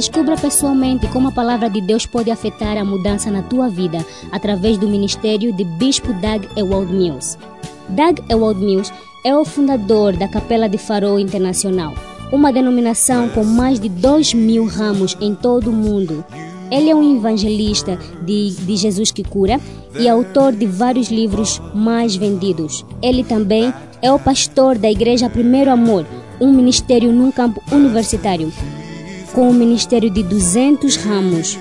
Descubra pessoalmente como a palavra de Deus pode afetar a mudança na tua vida através do ministério de Bispo Doug Ewald Mills. Doug Ewald Mills é o fundador da Capela de Farol Internacional, uma denominação com mais de 2 mil ramos em todo o mundo. Ele é um evangelista de, de Jesus que cura e autor de vários livros mais vendidos. Ele também é o pastor da Igreja Primeiro Amor, um ministério num campo universitário, com um ministério de 200 ramos.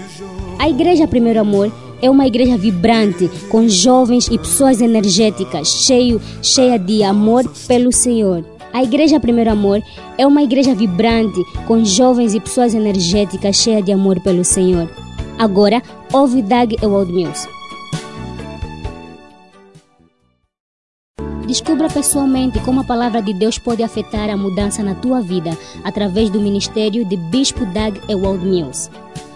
A Igreja Primeiro Amor é uma igreja vibrante, com jovens e pessoas energéticas, cheio, cheia de amor pelo Senhor. A Igreja Primeiro Amor é uma igreja vibrante, com jovens e pessoas energéticas, cheia de amor pelo Senhor. Agora, ouve Doug Ewald Mills. Descubra pessoalmente como a palavra de Deus pode afetar a mudança na tua vida através do ministério de Bispo Doug Ewald Mills.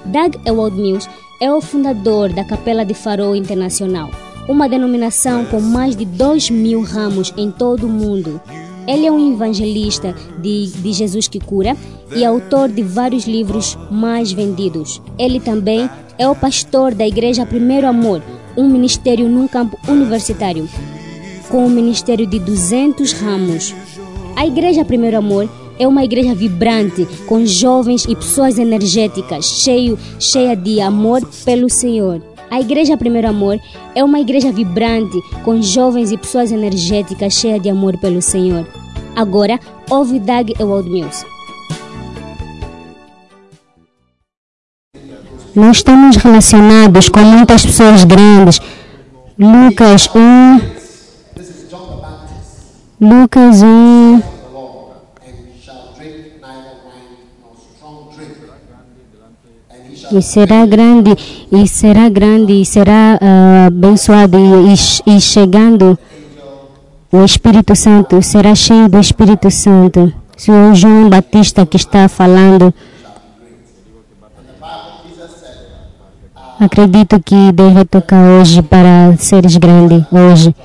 Doug Ewald Mills é o fundador da Capela de Farol Internacional, uma denominação com mais de 2 mil ramos em todo o mundo. Ele é um evangelista de, de Jesus que cura e autor de vários livros mais vendidos. Ele também é o pastor da Igreja Primeiro Amor, um ministério num campo universitário, com um ministério de 200 ramos. A Igreja Primeiro Amor é uma igreja vibrante, com jovens e pessoas energéticas, cheio, cheia de amor pelo Senhor. A Igreja Primeiro Amor é uma igreja vibrante, com jovens e pessoas energéticas, cheia de amor pelo Senhor. Agora, ouve Doug Ewald Mills. Nós estamos relacionados com muitas pessoas grandes. Lucas 1. Lucas 1. E será grande, e será grande, e será uh, abençoado, e, e, chegando o Espírito Santo, será cheio do Espírito Santo. Se o João Batista que está falando, acredito que deve tocar hoje para seres grandes, hoje.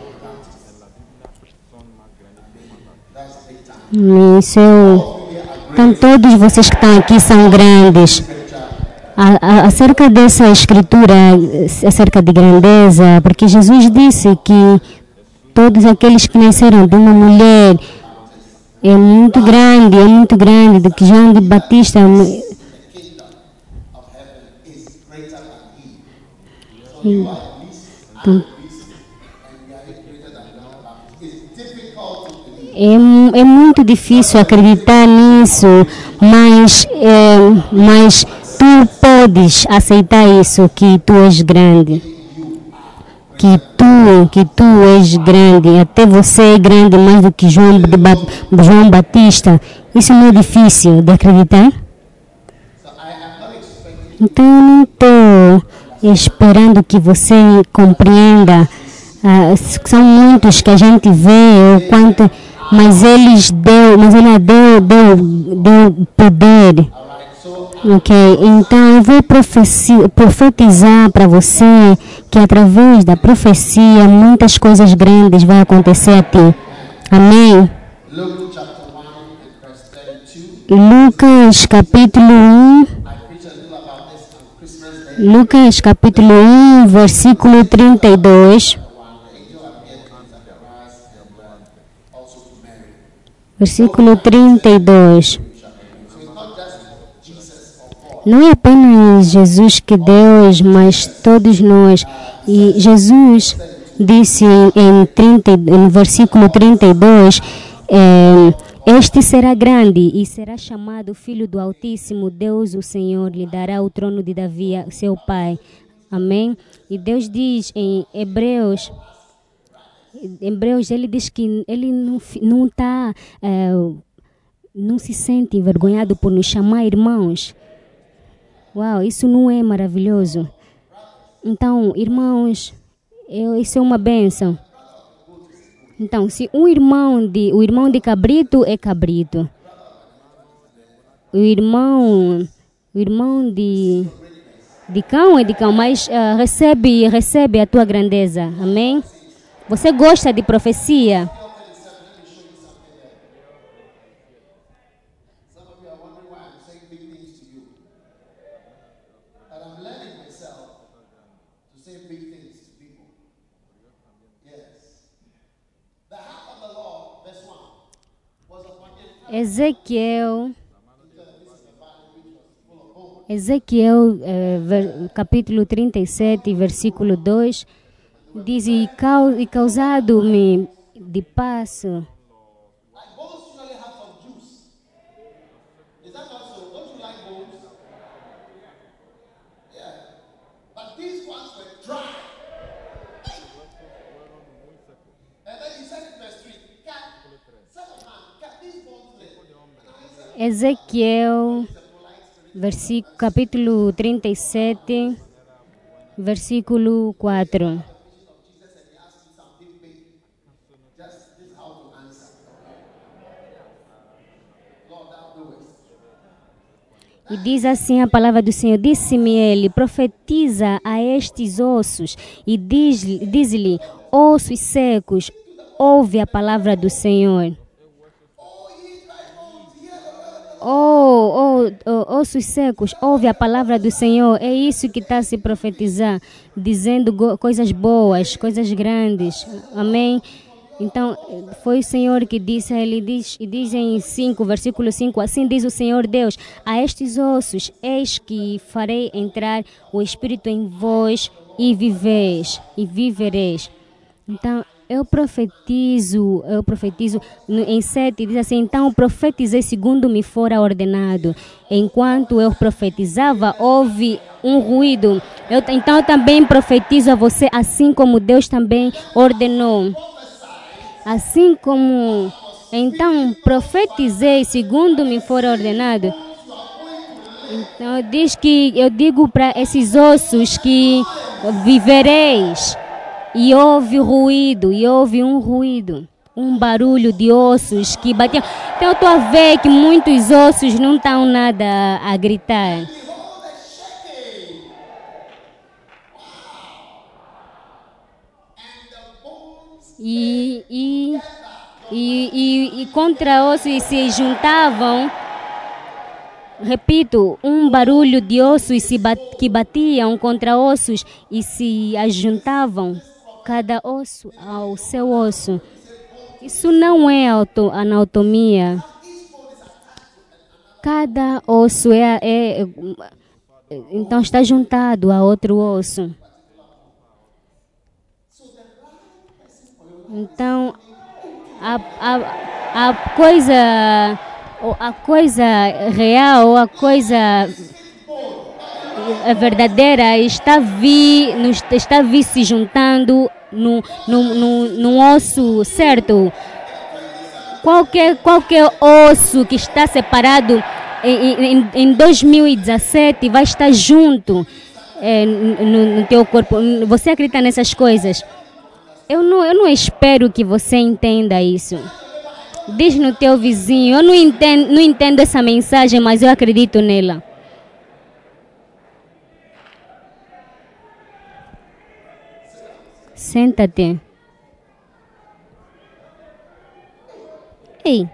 Isso, então todos vocês que estão aqui são grandes acerca dessa escritura, acerca de grandeza, porque Jesus disse que todos aqueles que nasceram de uma mulher é muito grande, é muito grande, do que João de Batista. É, é muito difícil acreditar nisso, mas, é, mas tu podes aceitar isso, que tu és grande. Que tu, que tu és grande, até você é grande mais do que João, João Batista. Isso não é difícil de acreditar? Então eu não estou esperando que você compreenda. Uh, são muitos que a gente vê, o quanto, mas eles deu, mas ele deu, deu, deu poder Ok, então eu vou profetizar para você que através da profecia muitas coisas grandes vão acontecer a ti. Amém? Lucas capítulo 1. Lucas capítulo 1, versículo 32. Versículo 32. Não é apenas Jesus que Deus, mas todos nós. E Jesus disse em, 30, no versículo 32, é, este será grande e será chamado Filho do Altíssimo, Deus o Senhor lhe dará o trono de Davi, seu pai. Amém? E Deus diz em Hebreus, Hebreus, ele diz que ele não está, é, não se sente envergonhado por nos chamar irmãos. Uau, isso não é maravilhoso? Então, irmãos, eu, isso é uma benção. Então, se um irmão de, o irmão de cabrito é cabrito, o irmão, o irmão de, de cão é de cão, mas uh, recebe, recebe a tua grandeza. Amém? Você gosta de profecia? Ezequiel, Ezequiel, eh, capítulo trinta capítulo 37, versículo 2, diz e, causado-me de paz. Ezequiel, versículo, capítulo 37, versículo 4. E diz assim a palavra do Senhor: Disse-me ele, profetiza a estes ossos, e diz- diz-lhe, ossos secos, ouve a palavra do Senhor. Oh, oh, oh, ossos secos, ouve a palavra do Senhor. É isso que está a se profetizar, dizendo coisas boas, coisas grandes. Amém? Então, foi o Senhor que disse, ele diz, e diz em 5, versículo 5, assim diz o Senhor Deus, a estes ossos, eis que farei entrar o Espírito em vós e viveis, e vivereis. Então, eu profetizo, eu profetizo, em 7 diz assim, então profetizei segundo me fora ordenado. Enquanto eu profetizava, houve um ruído. Eu, então eu também profetizo a você, assim como Deus também ordenou. Assim como, então profetizei segundo me for ordenado. Então diz que eu digo para esses ossos que vivereis. E houve ruído, e houve um ruído, um barulho de ossos que batiam. Então eu estou a ver que muitos ossos não estão nada a, a gritar. E, e, e, e, contra ossos se juntavam repito, um barulho de ossos que batiam contra ossos e se ajuntavam, cada osso ao seu osso. Isso não é auto, anatomia. Cada osso é, é, é- então está juntado a outro osso. Então, a, a, a coisa a coisa real, a coisa verdadeira está vi, está vi se juntando no, no, no, num osso certo. Qualquer, qualquer osso que está separado em, em, em 2017 vai estar junto eh, no, no teu corpo. Você acredita nessas coisas? Eu não, eu não espero que você entenda isso. Diz no teu vizinho, eu não entendo, não entendo essa mensagem, mas eu acredito nela. Senta-te. Ei.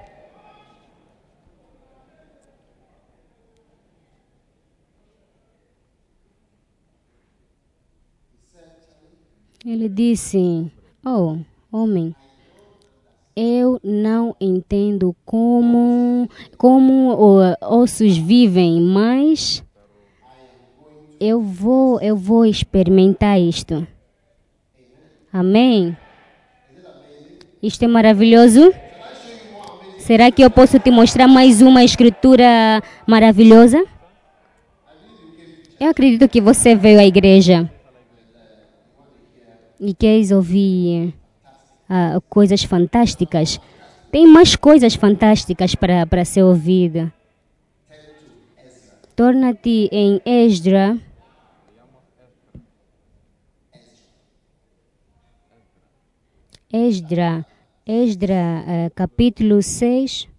Ele disse: Oh, homem, eu não entendo como, como ossos vivem, mas eu vou, eu vou experimentar isto. Amém? Isto é maravilhoso? Será que eu posso te mostrar mais uma escritura maravilhosa? Eu acredito que você veio à igreja e queres ouvir ah, coisas fantásticas. Tem mais coisas fantásticas para, para ser ouvida. Torna-te em Esdra. Esdra, Esdra, eh, capítulo 6.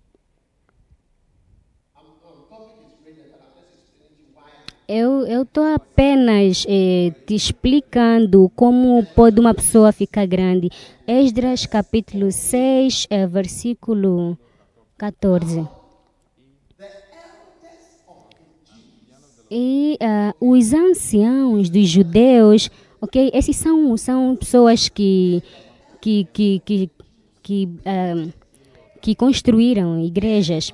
Eu estou apenas eh, te explicando como pode uma pessoa ficar grande. Esdras capítulo 6, eh, versículo 14. E ah, os anciãos dos judeus, ok? Esses são, são pessoas que, que, que, que, que, ah, que construíram igrejas.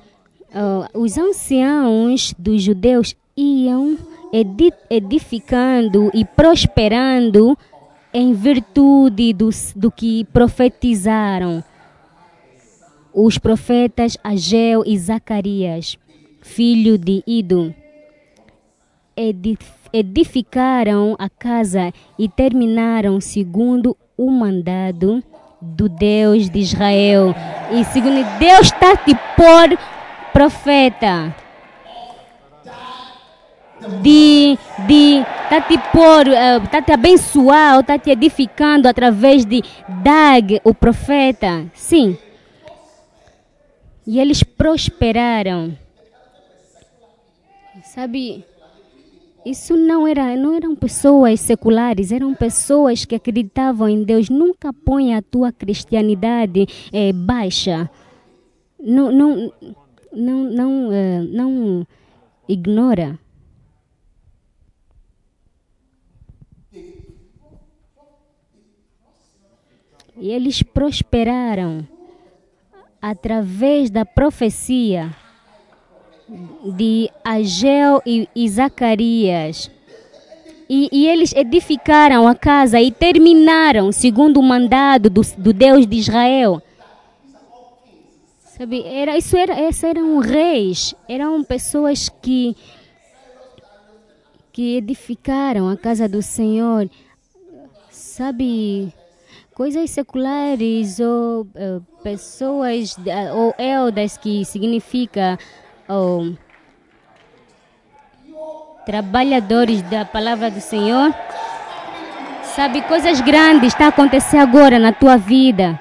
Ah, os anciãos dos judeus iam edi- edificando e prosperando em virtude dos, do que profetizaram os profetas Ageu e Zacarias, filho de Ido. Edi- edificaram a casa e terminaram segundo o mandado do Deus de Israel. E segundo Deus está te pôr profeta. De, de, está te pôr, está te abençoar, está te edificando através de Dag, o profeta. Sim. E eles prosperaram. Sabe, isso não era, não eram pessoas seculares, eram pessoas que acreditavam em Deus. Nunca põe a tua cristianidade eh, baixa. Não, não, não, não, eh, não ignora. E eles prosperaram através da profecia de Ageu e, e Zacarias. E, e eles edificaram a casa e terminaram segundo o mandado do, do Deus de Israel. Sabe, era, isso era, esses eram reis, eram pessoas que, que edificaram a casa do Senhor. Sabe, coisas seculares ou eh, pessoas eh, ou eldas que significa ou, trabalhadores da palavra do Senhor. Sabe, coisas grandes estão a acontecer agora na tua vida.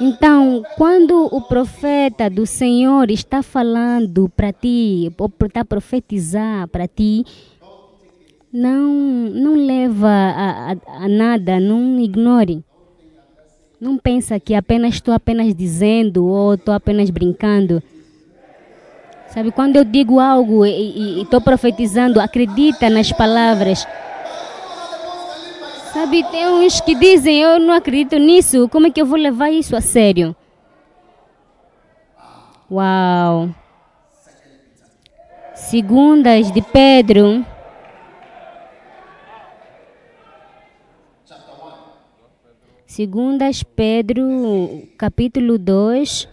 Então, quando o profeta do Senhor está falando para ti, ou está profetizar para ti, não, não leva a, a, a nada, não ignore. Não pensa que apenas estou apenas dizendo ou estou apenas brincando. Sabe, quando eu digo algo e estou profetizando, acredita nas palavras. Sabe, tem uns que dizem, eu não acredito nisso, como é que eu vou levar isso a sério? Uau! Segundas de Pedro. Segundas Pedro, capítulo 2,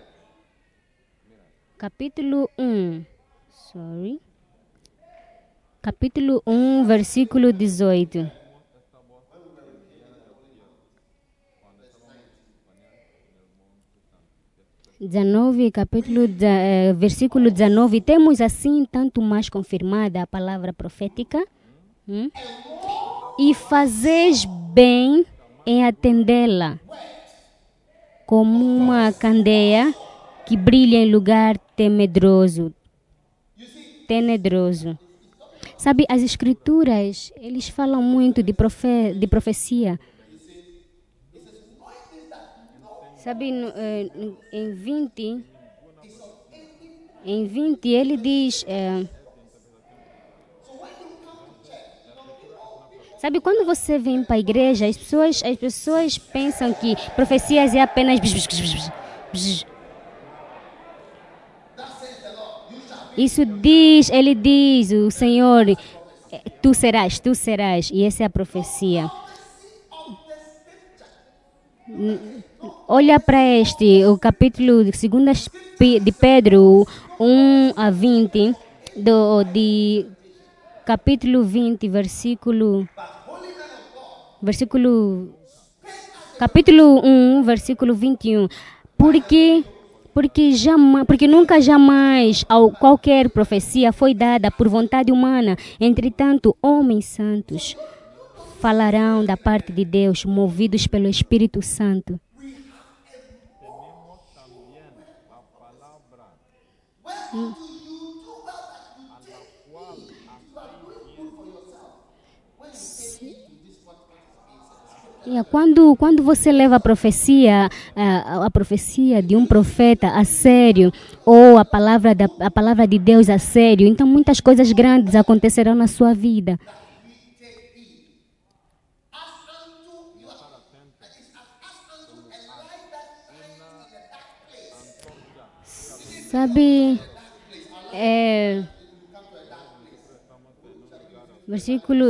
capítulo 1. Sorry. Capítulo 1, versículo 18. 19, capítulo, de, eh, versículo 19, temos assim tanto mais confirmada a palavra profética. hum? E fazes bem em atendê-la, como uma candeia que brilha em lugar temedroso, tenebroso. Sabe, as escrituras, eles falam muito de, profe de profecia. Sabe, eh, em 20, em 20 ele diz, eh, sabe, quando você vem para a igreja, as pessoas, as pessoas pensam que profecias é apenas. Isso diz, ele diz, o Senhor, eh, tu serás, tu serás, e essa é a profecia. Olha para este, o capítulo de 2 de Pedro 1 a 20, do, de capítulo 20, versículo. Versículo. Capítulo 1, versículo 21. Porque. Porque, jamais, porque nunca jamais qualquer profecia foi dada por vontade humana. Entretanto, homens santos falarão da parte de Deus, movidos pelo Espírito Santo. Yeah, quando, quando você leva a profecia, a, a profecia de um profeta a sério, ou a palavra, da, a palavra de Deus a sério, então muitas coisas grandes acontecerão na sua vida. Sabe, é, versículo,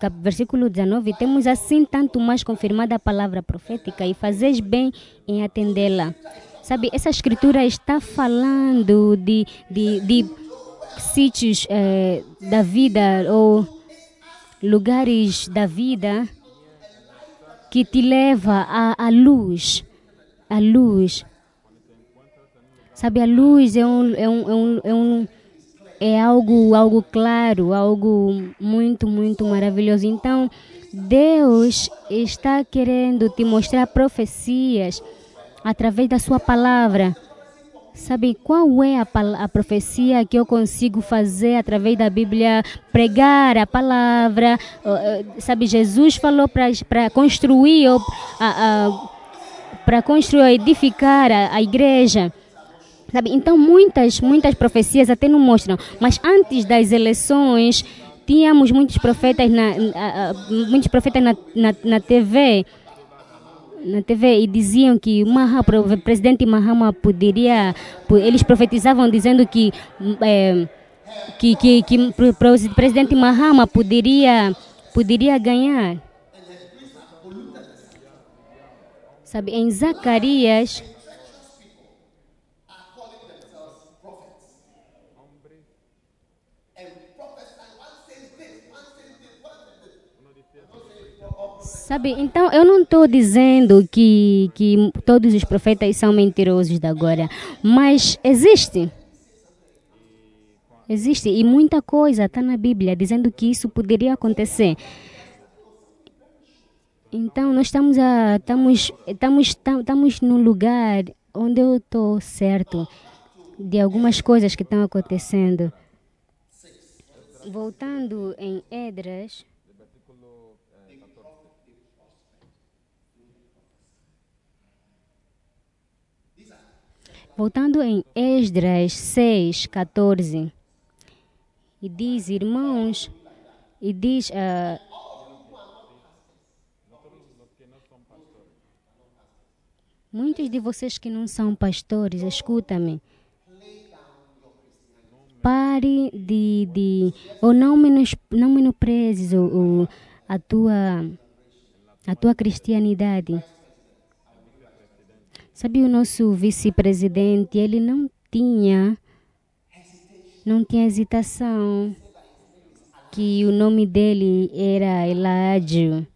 cap- versículo 19, temos assim tanto mais confirmada a palavra profética e fazeis bem em atendê-la. Sabe, essa escritura está falando de, de, de sítios é, da vida ou lugares da vida que te leva à, à luz, à luz. Sabe, a luz é um, é um, é um, é um é algo, algo claro, algo muito, muito maravilhoso. Então, Deus está querendo te mostrar profecias através da sua palavra. Sabe qual é a, a profecia que eu consigo fazer através da Bíblia? Pregar a palavra. Sabe, Jesus falou para construir, para construir, edificar a, a igreja. Sabe? Então, muitas, muitas profecias até não mostram. Mas antes das eleições, tínhamos muitos profetas na, muitos profetas na, na, na TV. Na TV e diziam que o presidente Mahama poderia. po- Eles profetizavam dizendo que. eh, que, que, que o presidente Mahama poderia, poderia ganhar. Sabe, em Zacarias, Sabe, então eu não estou dizendo que, que todos os profetas são mentirosos de agora, mas existe. Existe e muita coisa está na Bíblia dizendo que isso poderia acontecer. Então nós estamos a, estamos estamos tam- estamos num lugar onde eu estou certo de algumas coisas que estão acontecendo. Voltando em Edras, Voltando em Esdras 6, 14, e diz, irmãos, e diz, ah, muitos de vocês que não são pastores, escuta-me, pare de, de ou não, menos, não menosprezes o, o, a, tua, a tua cristianidade. Sabe o nosso vice-presidente, ele não tinha não tinha hesitação que o nome dele era Eládio.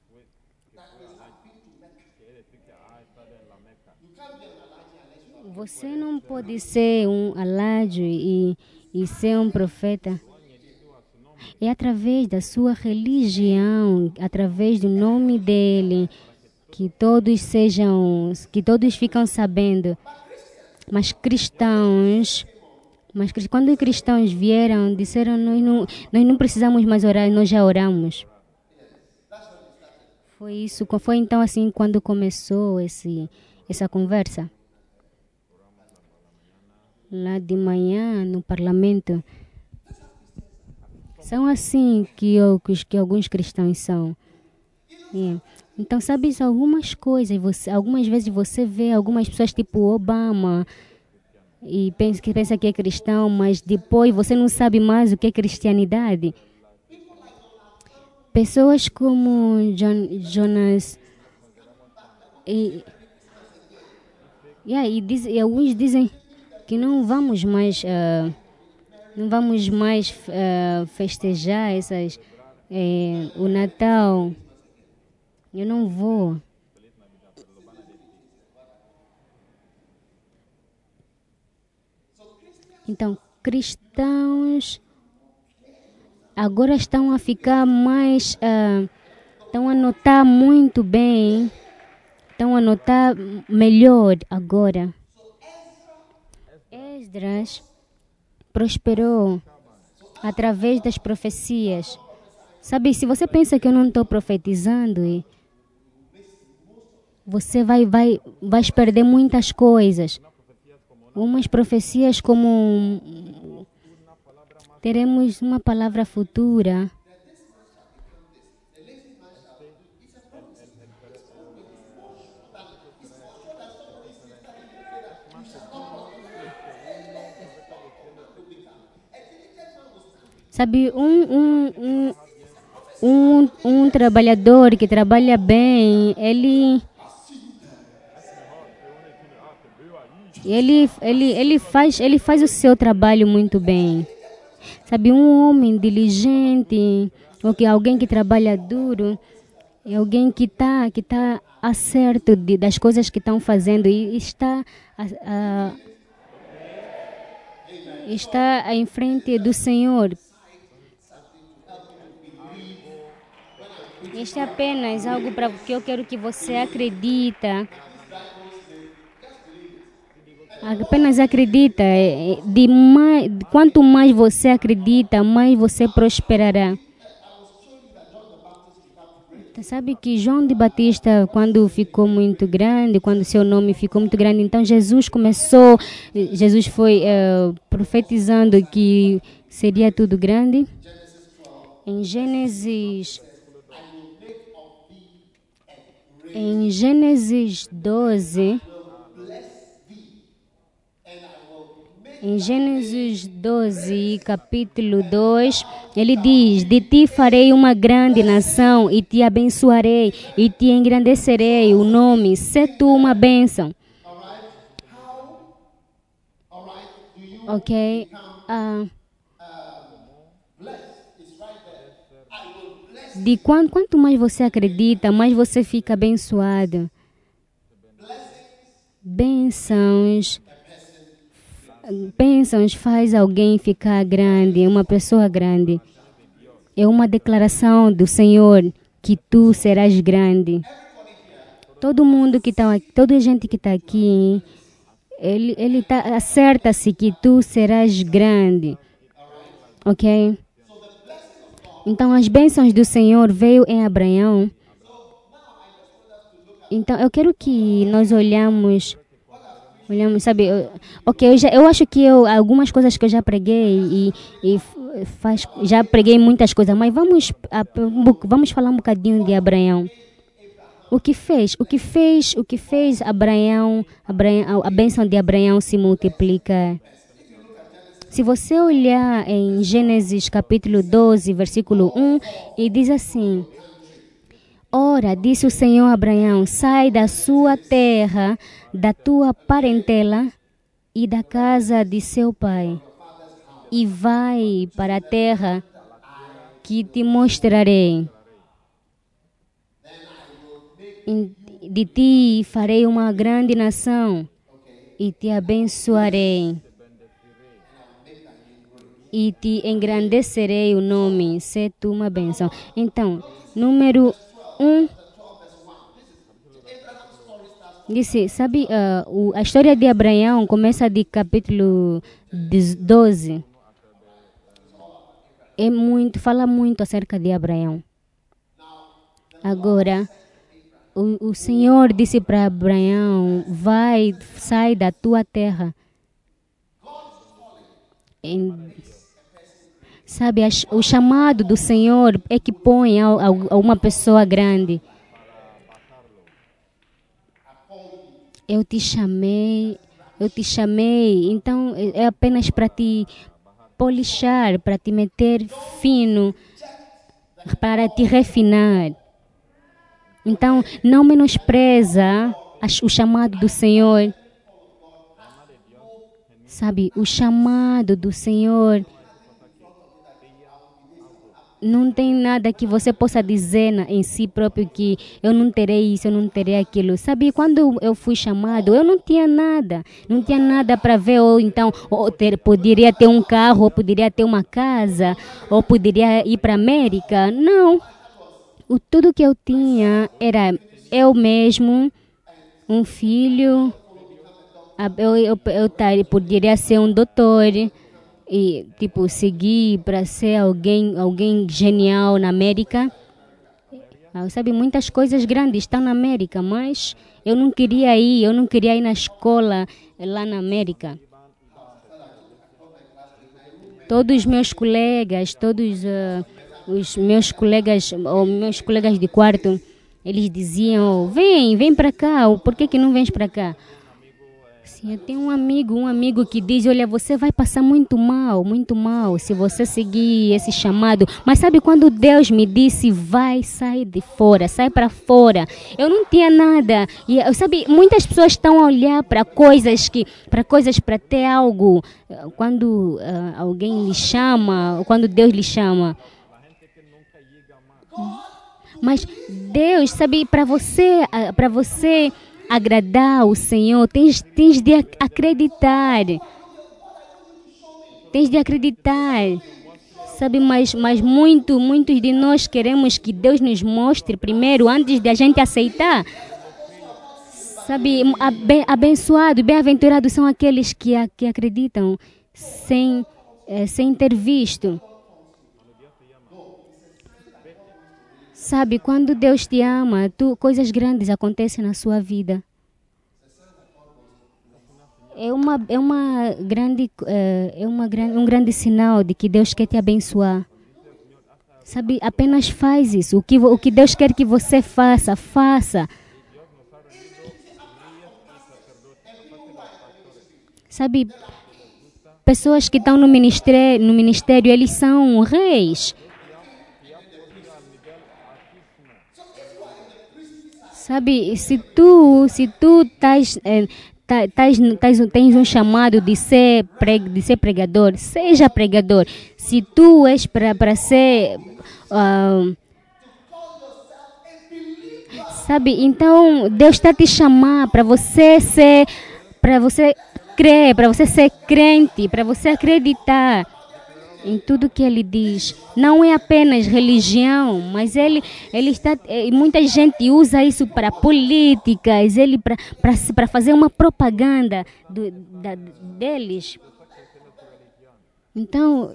Você não pode ser um Aládio e, e ser um profeta. É através da sua religião, através do nome dele, que todos sejam, que todos ficam sabendo. Mas cristãos, mas quando os cristãos vieram, disseram nós não, nós não precisamos mais orar, nós já oramos. Foi isso, foi então assim quando começou esse, essa conversa. Lá de manhã no parlamento. São assim que, eu- que alguns cristãos são. É. Então, sabes algumas coisas, você, algumas vezes você vê algumas pessoas tipo Obama e pensa que pensa que é cristão, mas depois você não sabe mais o que é cristianidade. Pessoas como John, Jonas e, yeah, e, diz, e alguns dizem que não vamos mais ah, não vamos mais ah, festejar essas eh, o Natal. Eu não vou. Então, cristãos agora estão a ficar mais. ah, estão a notar muito bem. Estão a notar melhor agora. Esdras prosperou através das profecias. Sabe, se você pensa que eu não estou profetizando, você vai, vai, vai perder muitas coisas. Umas profecias como teremos uma palavra futura. Sabe, um, um, um, um, um trabalhador que trabalha bem, ele. Ele, ele, ele, faz, ele faz o seu trabalho muito bem. Sabe, um homem diligente, ou alguém que trabalha duro, é alguém que está que tá acerto de, das coisas que estão fazendo e está está em frente do Senhor. Este é apenas algo para que eu quero que você acredita. Apenas acredita. é, De mais, quanto mais você acredita, mais você prosperará. Tá, Sabe que João de Batista, quando ficou muito grande, quando seu nome ficou muito grande, então Jesus começou, Jesus foi eh, profetizando que seria tudo grande. Em Gênesis, em Gênesis 12, Em Gênesis 12, capítulo 2, ele diz: De ti farei uma grande nação e te abençoarei e te engrandecerei o nome, se tu uma bênção. Ok? Ah, de quanto, quanto mais você acredita, mais você fica abençoado. Bênçãos bênçãos faz alguém ficar grande, uma pessoa grande. É uma declaração do Senhor que tu serás grande. Todo mundo que está aqui, toda a gente que está aqui, ele, ele tá, acerta-se que tu serás grande. Ok? Então as bênçãos do Senhor veio em Abraão. Então eu quero que nós olhamos Olhamos, sabe? eu- ok, eu, já, eu acho que eu, algumas coisas que eu já preguei e, e faz, já preguei muitas coisas, mas vamos, vamos falar um bocadinho de Abraão. O que fez? O que fez? O que fez Abraão, Abraão a bênção de Abraão se multiplicar? Se você olhar em Gênesis capítulo 12, versículo 1, e diz assim: Ora, disse o Senhor a Abraão: sai da sua terra, da tua parentela e da casa de seu pai, e vai para a terra que te mostrarei. De ti farei uma grande nação e te abençoarei. E te engrandecerei o nome, se tu uma bênção. Então, número um. Disse, sabe, ah, o- a história de Abraão começa de capítulo 12. É muito, fala muito acerca de Abraão. Agora, o, o Senhor disse para Abraão: vai, sai da tua terra. Em- sabe, o chamado do Senhor é que põe a, a, uma pessoa grande. Eu te chamei, eu te chamei, então é é apenas para te polixar, para te meter fino, para te refinar. Então, não menospreza o chamado do Senhor. Sabe, o chamado do Senhor não tem nada que você possa dizer em si próprio que eu não terei isso, eu não terei aquilo. Sabe, quando eu fui chamado, eu não tinha nada, não tinha nada para ver ou então ou ter, poderia ter um carro, ou poderia ter uma casa, ou poderia ir para América. Não. O tudo que eu tinha era eu mesmo, um filho, a- eu, eu, eu tar- poderia ser um doutor e tipo seguir para ser alguém alguém genial na América. Ah, sabe muitas coisas grandes estão na América mas eu não queria ir eu não queria ir na escola lá na América. Todos os meus colegas todos ah, os meus colegas ou meus colegas de quarto eles diziam vem vem para cá ou por que que não vens para cá Sim, eu tenho um amigo, um amigo que diz, olha, você vai passar muito mal, muito mal, se você seguir esse chamado. Mas sabe quando Deus me disse, vai, sai de fora, sai para fora. Eu não tinha nada. E sabe, muitas pessoas estão a olhar para coisas que, para coisas para ter algo. Quando ah, alguém lhe chama, quando Deus lhe chama. Mas Deus, sabe, para você, para você agradar o Senhor, tens, tens de ac- acreditar. Tens de acreditar. Sabe, mas, mas muito, muitos de nós queremos que Deus nos mostre primeiro, antes de a gente aceitar. Sabe, abe- abençoado bem-aventurados são aqueles que, que acreditam sem, eh, sem ter visto. Sabe, quando Deus te ama, tu, coisas grandes acontecem na sua vida. É uma, é uma grande, eh, é uma, um grande sinal de que Deus quer te abençoar. Sabe, apenas faz isso. O que, o que Deus quer que você faça, faça. Sabe, pessoas que estão no ministério, no ministério, eles são reis. Sabe, se tu, se tu eh, tens um chamado de ser, pre, de ser pregador, seja pregador. Se tu és para ser. ah, sabe, então Deus está te chamando para você ser. Para você crer, para você ser crente, para você acreditar em tudo que ele diz. Não é apenas religião, mas ele, ele está. eh, Muita gente usa isso para políticas, ele para fazer uma propaganda do, da, deles. Então,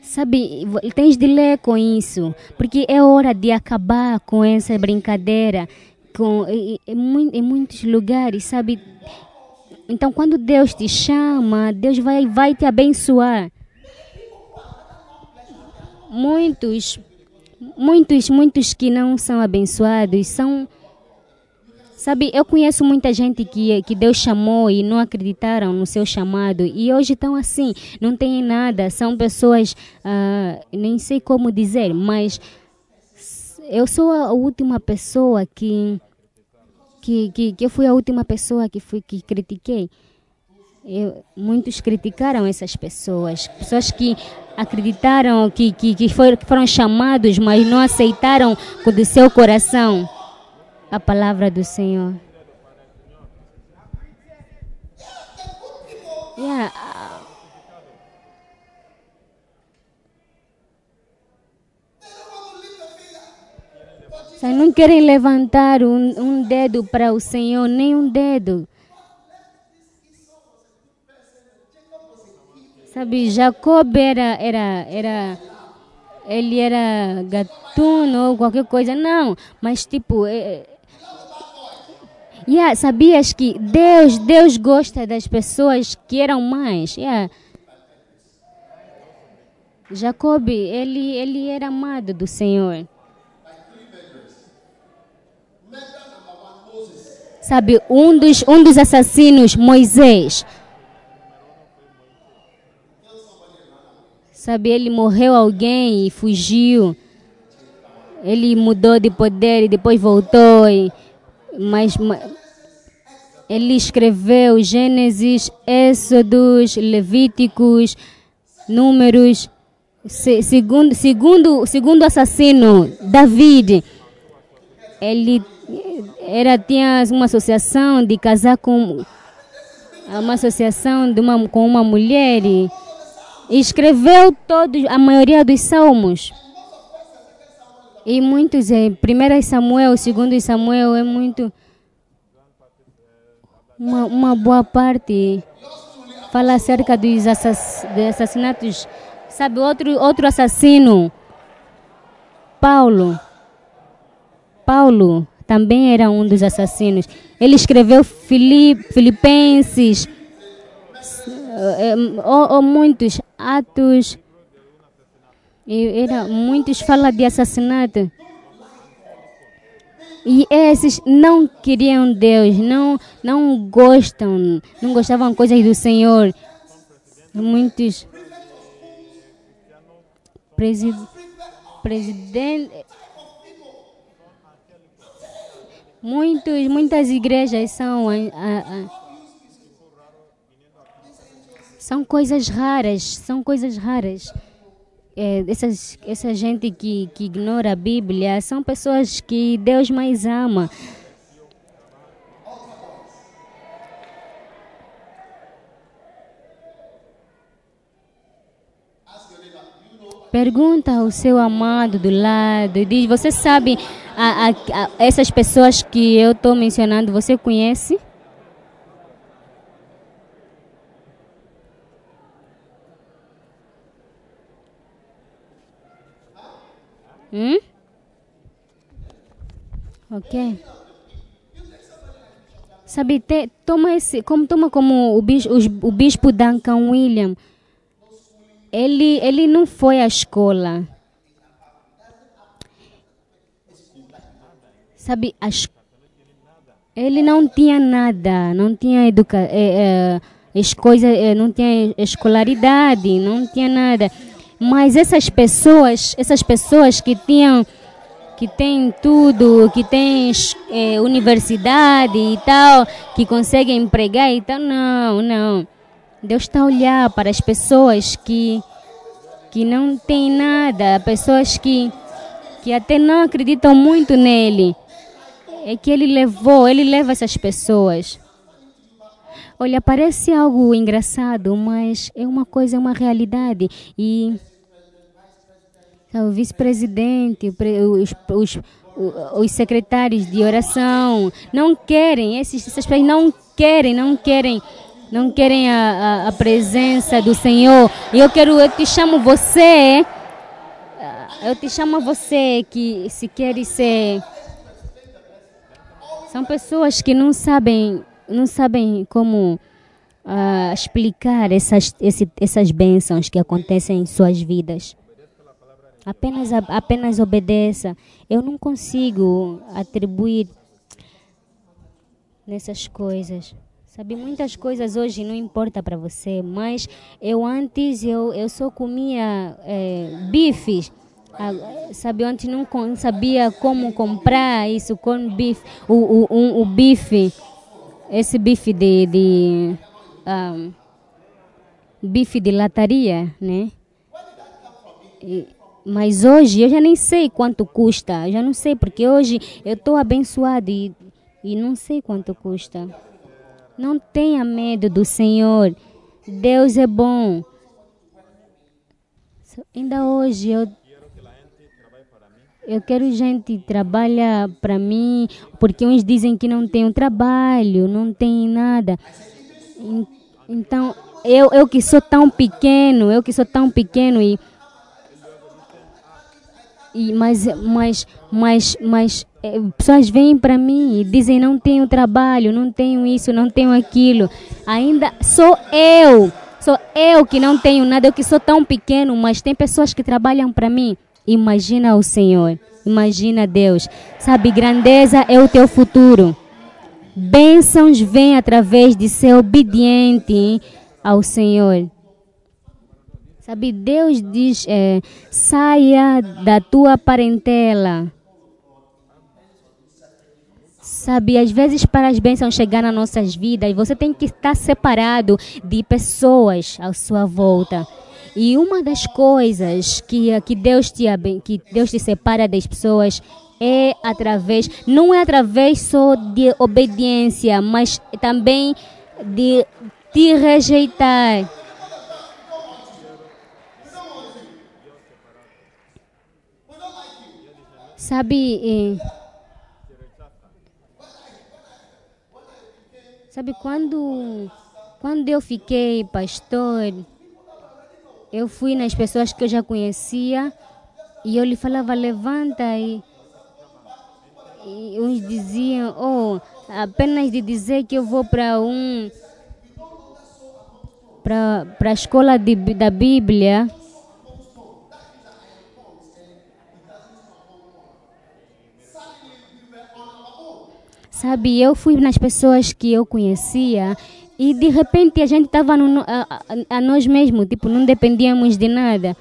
sabe, tens de ler com isso, porque é hora de acabar com essa brincadeira. Com, em, em muitos lugares, sabe? Então, quando Deus te chama, Deus vai, vai te abençoar muitos, muitos, muitos que não são abençoados são. Sabe, eu conheço muita gente que, que Deus chamou e não acreditaram no seu chamado e hoje estão assim, não têm nada, são pessoas, ah, nem sei como dizer, mas eu sou a última pessoa que, que, que, que eu fui a última pessoa que fui que critiquei. Eu- muitos criticaram essas pessoas, pessoas que acreditaram que, que, que foram, chamados, mas não aceitaram com o seu coração a palavra do Senhor. Yeah, ah, Sabe, não querem levantar um, um dedo para o Senhor, nem um dedo. Sabe, Jacob era, era, era, ele era gatuno ou qualquer coisa, não, mas tipo, é, é- yeah, sabias que Deus, Deus gosta das pessoas que eram mais, yeah. Jacob, ele, ele era amado do Senhor. Sabe, um dos, um dos assassinos, Moisés. Sabe, ele morreu alguém e fugiu. Ele mudou de poder e depois voltou. E, mas, ma- ele escreveu Gênesis, Êxodos, Levíticos, Números. Se- segundo, segundo, segundo assassino, David, ele era, tinha uma associação de casar com uma associação de uma, com uma mulher e escreveu todos, a maioria dos salmos. E muitos, é, 1 Samuel, 2 Samuel é muito. Uma, uma boa parte fala acerca dos, assass, assassinatos. Sabe, outro, outro assassino, Paulo. Paulo também era um dos assassinos. Ele escreveu Filip, Filipenses, eh, ou, ou muitos atos. Era, muitos falam de assassinato. E esses não queriam Deus, não, não gostam, não gostavam coisas do Senhor. Muitos presi, presidente, muitos, muitas igrejas são a- a- a- são coisas raras, são coisas raras. É, essas, essa gente que, que ignora a Bíblia são pessoas que Deus mais ama. Pergunta ao seu amado do lado e diz: Você sabe a- a- a- essas pessoas que eu estou mencionando, você conhece? Hum? Ok. Sabe, te, toma esse, como toma como o bispo, os- o bispo Duncan William. Ele, ele não foi à escola. Sabe, as, ele não tinha nada, não tinha educa, é, é, as coisas, é, não tinha escolaridade, não tinha nada. Mas essas pessoas, essas pessoas que tinham, que têm tudo, que têm é, universidade e tal, que conseguem empregar e tal, não, não. Deus está a olhar para as pessoas que, que não têm nada, pessoas que, que até não acreditam muito nele. É que ele levou, ele leva essas pessoas. Olha, parece algo engraçado, mas é uma coisa, é uma realidade. E o vice-presidente, o pre- os, os, os secretários de oração não querem, esses, essas pessoas não querem, não querem, não querem a, a, a presença do Senhor. E eu quero, eu te chamo você, eu te chamo você que se quer ser são pessoas que não sabem, não sabem como ah, explicar essas, esse, essas bênçãos que acontecem em suas vidas. Apenas, apenas obedeça. Eu não consigo atribuir nessas coisas. Sabe, muitas coisas hoje não importa para você, mas eu antes eu, eu só comia eh, bifes. Ah, sabe, antes não sabia como comprar isso com bife, o, o, um, o bife, esse bife de, de ah, bife de lataria, né? E- mas hoje eu já nem sei quanto custa, eu já não sei, porque hoje eu estou abençoado e, e não sei quanto custa. Não tenha medo do Senhor, Deus é bom. Ainda hoje eu, eu quero gente trabalha para mim, porque uns dizem que não tem um trabalho, não tem nada. En- Então, eu, eu que sou tão pequeno, eu que sou tão pequeno e e, mas, mas, mas, mas eh, pessoas vêm para mim e dizem não tenho trabalho, não tenho isso, não tenho aquilo. Ainda sou eu, sou eu que não tenho nada, eu que sou tão pequeno, mas tem pessoas que trabalham para mim. Imagina o Senhor, imagina Deus. Sabe, grandeza é o teu futuro. Bênçãos vêm através de ser obediente ao Senhor. Sabe, Deus diz: é, saia da tua parentela. Sabe, às vezes para as bênçãos chegar nas nossas vidas, você tem que estar separado de pessoas à sua volta. E uma das coisas que, que, Deus, te, que Deus te separa das pessoas é através, não é através só de obediência, mas também de te rejeitar. Sabe, eh, sabe quando, quando eu fiquei pastor, eu fui nas pessoas que eu já conhecia e eu lhe falava, levanta e, e uns diziam, oh, apenas de dizer que eu vou para um para a escola de, da Bíblia, Sabe, eu fui nas pessoas que eu conhecia e de repente a gente estava a, a, a nós mesmos, tipo, não dependíamos de nada.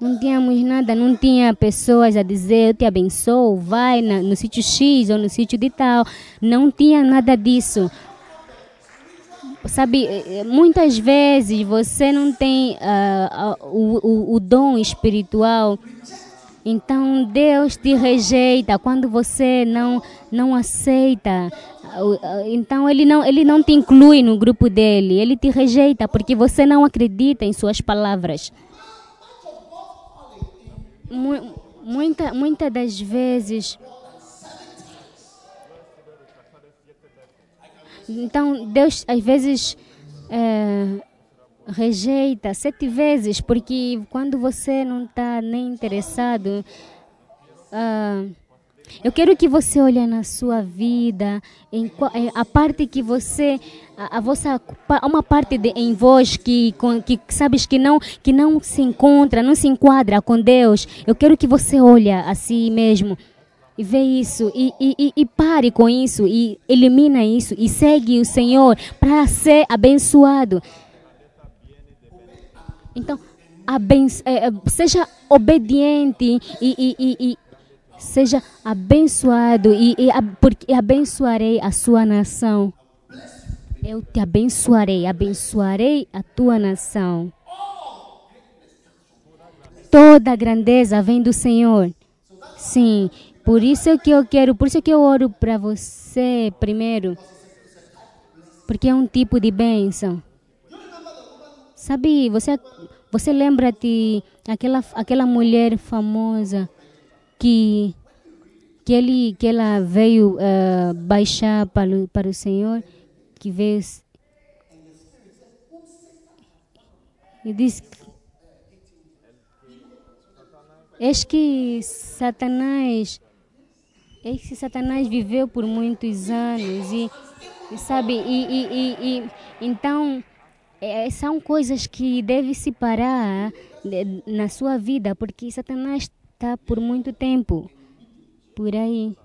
Não tínhamos nada, não tinha pessoas a dizer eu te abençoo, vai na, no sítio X ou no sítio de tal. Não tinha nada disso. Sabe, eh, muitas vezes você não tem uh, uh, o, o, o dom espiritual. Então Deus te rejeita quando você não não aceita. Então ele não ele não te inclui no grupo dele. Ele te rejeita porque você não acredita em suas palavras mu muita, muita das vezes. Então, Deus às vezes é, rejeita sete vezes, porque quando você não está nem interessado. Uh, eu quero que você olhe na sua vida, em, a parte que você, a, a vossa, uma parte de, em vós que, que sabes que não, que não se encontra, não se enquadra com Deus. Eu quero que você olhe a si mesmo e vê isso e, e, e, pare com isso e elimina isso e segue o Senhor para ser abençoado. Então, é, é, seja obediente e, e, seja abençoado e, e, porque abençoarei a sua nação. Eu te abençoarei, abençoarei a tua nação. Toda grandeza vem do Senhor. Sim, por isso que eu quero, por isso que eu oro para você primeiro. Porque é um tipo de bênção. Sabe, você, você lembra-te aquela, aquela mulher famosa que que ele que ela veio uh, baixar para o, para o Senhor que veio e diz Eis que Satanás eis que Satanás viveu por muitos anos e, e sabe e, e, e, e então é, são coisas que devem se parar na sua vida porque Satanás está por muito tempo por aí.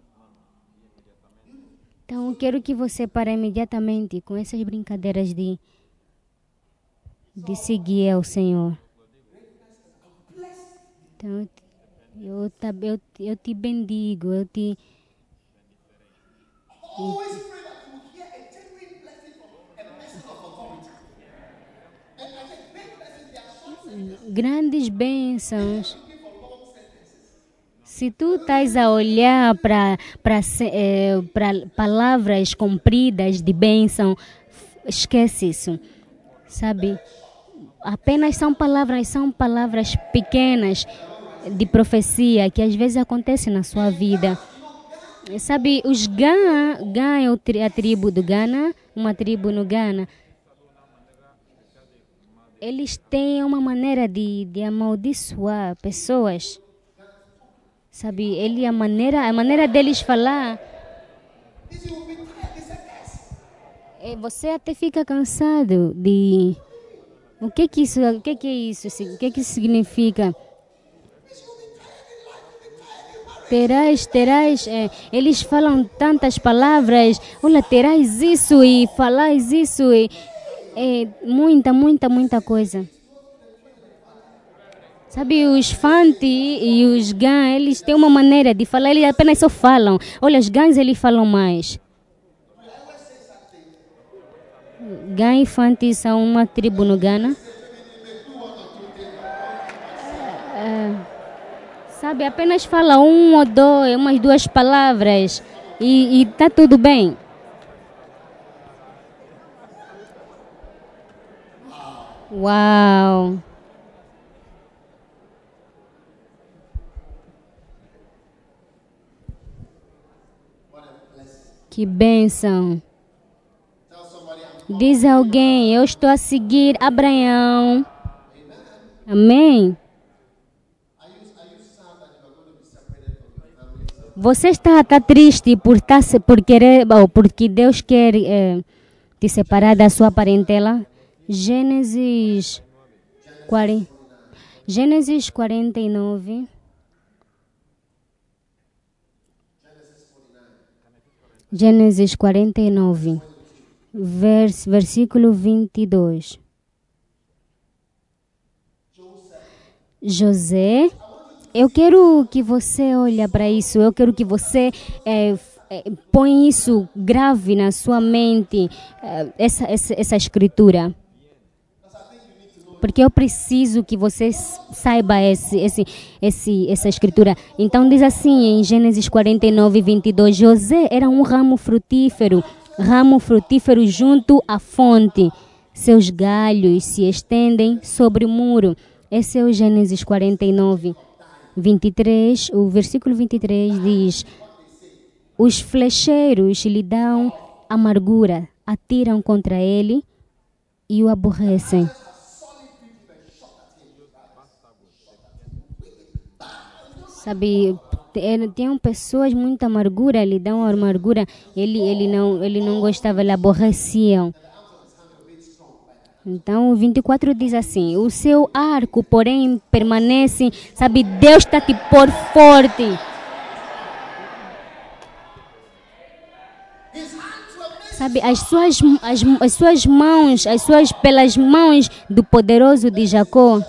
Então, quero que você pare imediatamente com essas brincadeiras de, de seguir ao Senhor. Então, eu, eu, eu te bendigo, eu te. Grandes bênçãos se tu estás a olhar para é, palavras compridas de bênção, esquece isso, sabe? Apenas são palavras, são palavras pequenas de profecia que às vezes acontecem na sua vida. Sabe, os Gana, Gana é a tribo do Ghana, uma tribo no Ghana. Eles têm uma maneira de, de amaldiçoar pessoas Sabe, ele a maneira, a maneira deles falar. É, você até fica cansado de o que que isso, o que que é isso, o que que isso significa? Terás, terás, é, eles falam tantas palavras, olha, terás isso e falais isso, e, é, muita, muita, muita coisa. Sabe, os Fanti e os Gan, eles têm uma maneira de falar, eles apenas só falam. Olha, os Gans eles falam mais. Gan e Fanti são uma tribo no Ghana. É, sabe, apenas fala um ou dois, umas duas palavras e está tudo bem. Uau! Que bênção. Diz alguém, eu estou a seguir Abraão. Amém. Você está, está triste por, estar, por querer, ou porque Deus quer é, te separar da sua parentela? Gênesis 40, Gênesis 49. Gênesis 49, vers, versículo 22. José, eu quero que você olhe para isso, eu quero que você é, é, põe isso grave na sua mente, é, essa, essa, essa escritura. Porque eu preciso que você saiba esse, esse, esse, essa escritura. Então diz assim em Gênesis 49, 22, José era um ramo frutífero, ramo frutífero junto à fonte. Seus galhos se estendem sobre o muro. Esse é o Gênesis 49, 23. O versículo 23 diz: Os flecheiros lhe dão amargura, atiram contra ele e o aborrecem. Sabe, tinham pessoas muito amargura, lhe dão amargura, ele, ele, não, ele não gostava, ele aborreciam. Então, o 24 diz assim: O seu arco, porém, permanece, sabe, Deus está te por forte. Sabe, as suas, as, as suas mãos, as suas, pelas mãos do poderoso de Jacó.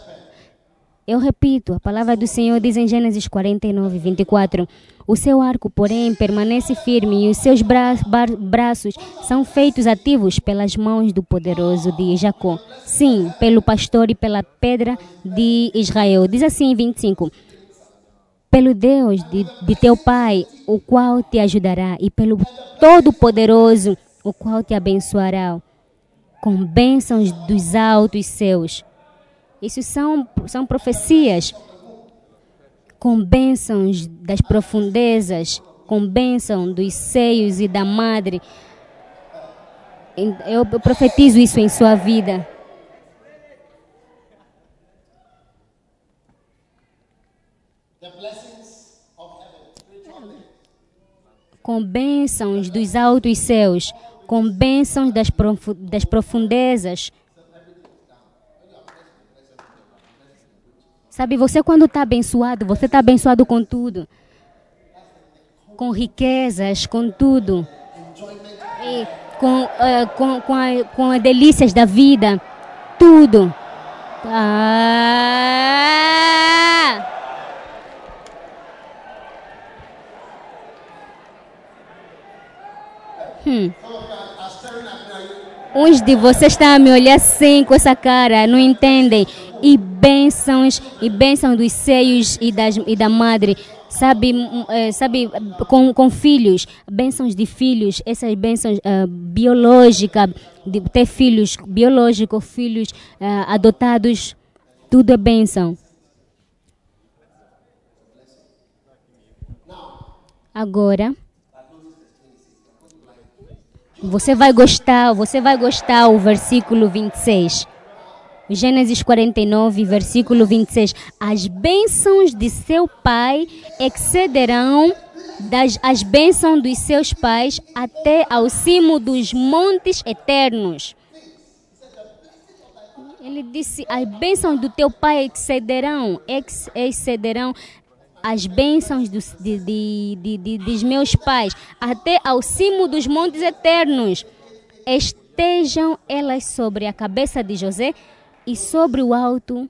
Eu repito, a palavra do Senhor diz em Gênesis 49, 24: O seu arco, porém, permanece firme e os seus bra braços são feitos ativos pelas mãos do poderoso de Jacó. Sim, pelo pastor e pela pedra de Israel. Diz assim em 25: Pelo Deus de, de teu pai, o qual te ajudará, e pelo Todo-Poderoso, o qual te abençoará, com bênçãos dos altos céus isso são, são profecias com bênçãos das profundezas, com bênção dos seios e da madre. Eu profetizo isso em sua vida. Com bênçãos dos altos céus, com bênçãos das, das profundezas, Sabe, você quando está abençoado, você está abençoado com tudo. Com riquezas, com tudo. E com, uh, com, com, a, com as delícias da vida. Tudo. Ah! Hum. Uns de vocês estão a me olhar assim com essa cara, não entendem e bênçãos e bênçãos dos seios e, das, e da madre. Sabe é, sabe com, com filhos bênçãos de filhos essas bênçãos uh, biológicas de ter filhos biológicos filhos uh, adotados tudo é bênção. Agora você vai gostar você vai gostar o versículo 26 Gênesis 49, versículo 26. As bênçãos de seu pai excederão das, as bênçãos dos seus pais até ao cimo dos montes eternos. Ele disse: As bênçãos do teu pai excederão, ex, excederão as bênçãos dos, de, de, de, dos meus pais até ao cimo dos montes eternos. Estejam elas sobre a cabeça de José e sobre o alto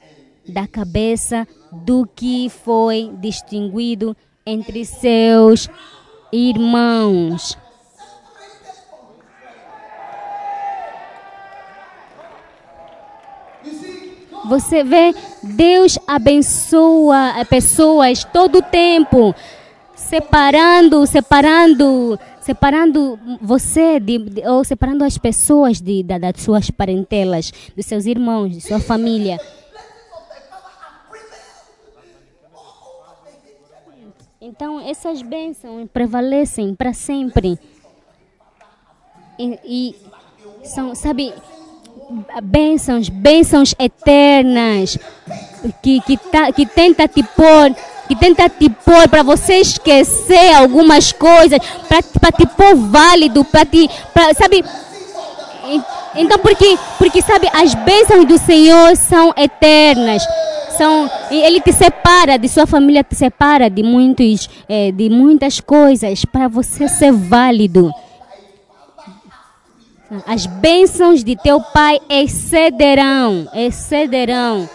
da cabeça do que foi distinguido entre seus irmãos. Você vê, Deus abençoa pessoas todo o tempo, separando, separando separando você de, de, ou separando as pessoas de, de, das suas parentelas, dos seus irmãos, de sua família. Então, essas bênçãos prevalecem para sempre. E, e, são, sabe, bênçãos, bênçãos eternas que, que, tá, que tenta te pôr que tenta te pôr para você esquecer algumas coisas, para te pôr válido, para te, pra, sabe? Então, porque, porque sabe, as bênçãos do Senhor são eternas, são, ele te separa, de sua família te separa de, muitos, eh, de muitas coisas para você ser válido. As bênçãos de teu pai excederão, excederão.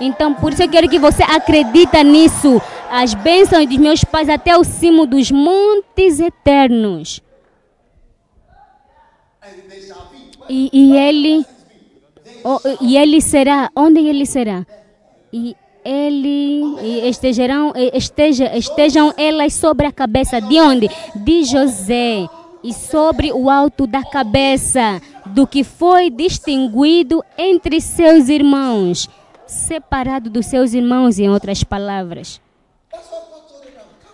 Então, por isso eu quero que você acredita nisso. As bênçãos dos meus pais até o cimo dos montes eternos. E, e ele e ele será onde ele será? E ele e esteja, estejam elas sobre a cabeça. De onde? De José. E sobre o alto da cabeça do que foi distinguido entre seus irmãos. Separado dos seus irmãos em outras palavras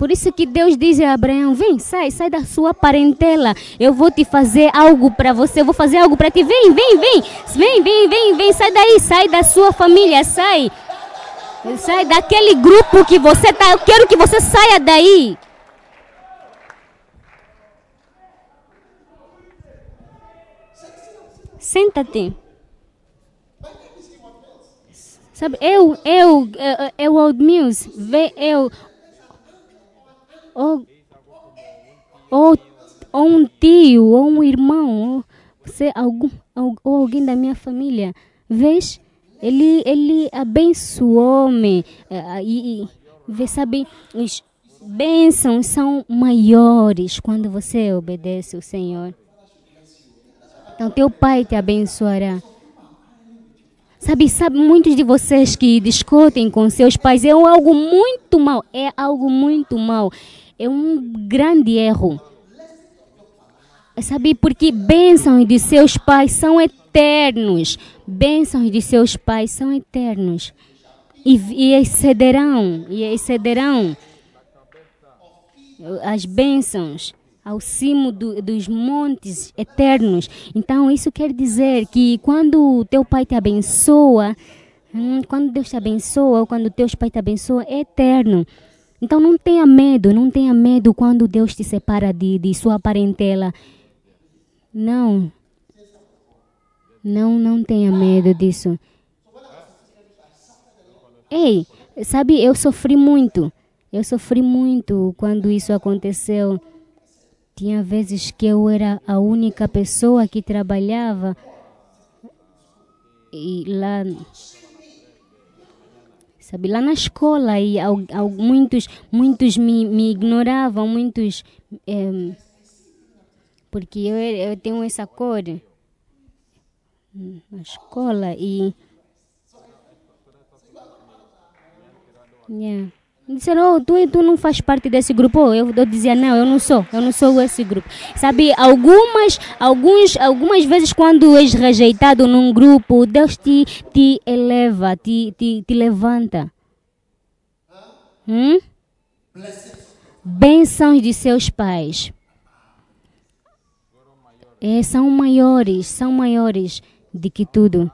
por isso que Deus diz a Abraão: vem, sai, sai da sua parentela. Eu vou te fazer algo para você, eu vou fazer algo para ti. Vem, vem, vem, vem, vem, vem, vem, sai daí, sai da sua família, sai. Sai daquele grupo que você tá. Eu quero que você saia daí. Senta-te. Sabe, eu, eu, eu, eu, Old vê, eu, ou, ou, ou um tio, ou um irmão, ou, você, algum, ou, alguém da minha família, vês? Ele, ele abençoou-me. eh, E, e sabe, os bênçãos são maiores quando você obedece o Senhor. Então, teu pai te abençoará. Sabe, sabe, muitos de vocês que discutem com seus pais é algo muito mal, é algo muito mal, é um grande erro. Sabe, porque bênçãos de seus pais são eternos, bênçãos de seus pais são eternos e, e excederão, e excederão as bênçãos ao cimo do- dos montes eternos. Então, isso quer dizer que quando teu pai te abençoa, hum, quando Deus te abençoa, ou quando teus pais te abençoam, é eterno. Então, não tenha medo, não tenha medo quando Deus te separa de, de sua parentela. Não. Não, não tenha medo disso. Ei, sabe, eu sofri muito. Eu sofri muito quando isso aconteceu. Tinha vezes que eu era a única pessoa que trabalhava e lá sabe lá na escola e al- al- muitos muitos me, me ignoravam muitos em, porque eu, eu tenho essa cor hum, na escola e Yeah. Disseram, oh, tu, tu não faz parte desse grupo. Oh, Eu, eu dizia, não, eu não sou, eu não sou esse grupo. Sabe, algumas, alguns, algumas vezes quando és rejeitado num grupo, Deus te, te eleva, te, te, te levanta. Hum? Bênçãos de seus pais. É, são maiores, são maiores de que tudo.